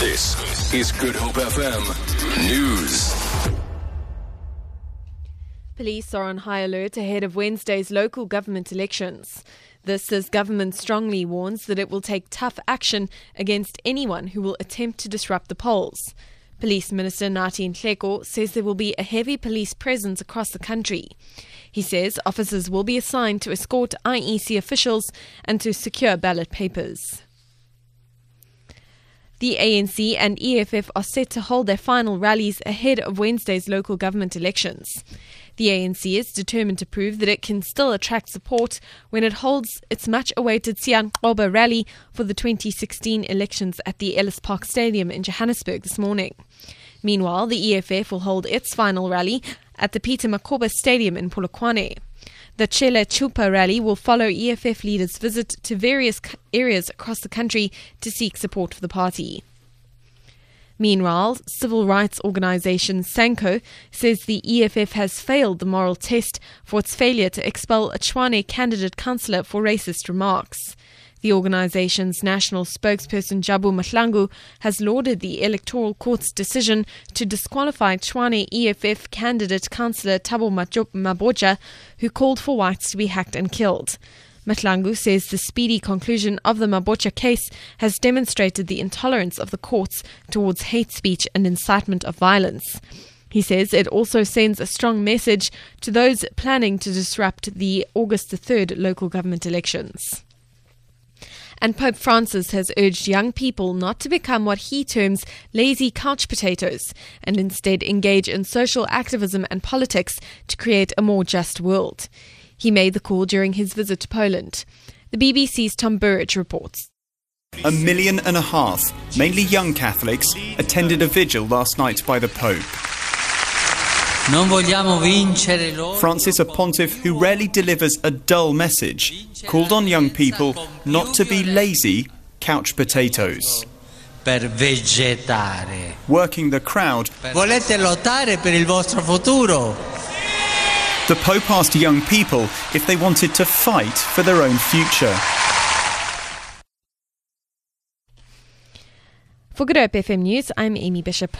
This is Good Hope FM News. Police are on high alert ahead of Wednesday's local government elections. This as government strongly warns that it will take tough action against anyone who will attempt to disrupt the polls. Police Minister Nathi Nhleko says there will be a heavy police presence across the country. He says officers will be assigned to escort IEC officials and to secure ballot papers. The ANC and EFF are set to hold their final rallies ahead of Wednesday's local government elections. The ANC is determined to prove that it can still attract support when it holds its much awaited Siyanqoba rally for the 2016 elections at the Ellis Park Stadium in Johannesburg this morning. Meanwhile, the EFF will hold its final rally at the Peter Mokaba Stadium in Polokwane. The Tshela Thupa rally will follow EFF leaders' visit to various areas across the country to seek support for the party. Meanwhile, civil rights organisation SANCO says the EFF has failed the moral test for its failure to expel a Tshwane candidate councillor for racist remarks. The organization's national spokesperson Jabu Mahlangu has lauded the Electoral Court's decision to disqualify Tshwane EFF candidate councillor Thabo Mabotja, who called for whites to be hacked and killed. Mahlangu says the speedy conclusion of the Mabotja case has demonstrated the intolerance of the courts towards hate speech and incitement of violence. He says it also sends a strong message to those planning to disrupt the August 3rd local government elections. And Pope Francis has urged young people not to become what he terms lazy couch potatoes and instead engage in social activism and politics to create a more just world. He made the call during his visit to Poland. The BBC's Tom Burridge reports. A million and a half, mainly young Catholics, attended a vigil last night by the Pope. Francis, a pontiff who rarely delivers a dull message, called on young people not to be lazy couch potatoes. Working the crowd. The Pope asked young people if they wanted to fight for their own future. For Good Hope FM News, I'm Amy Bishop.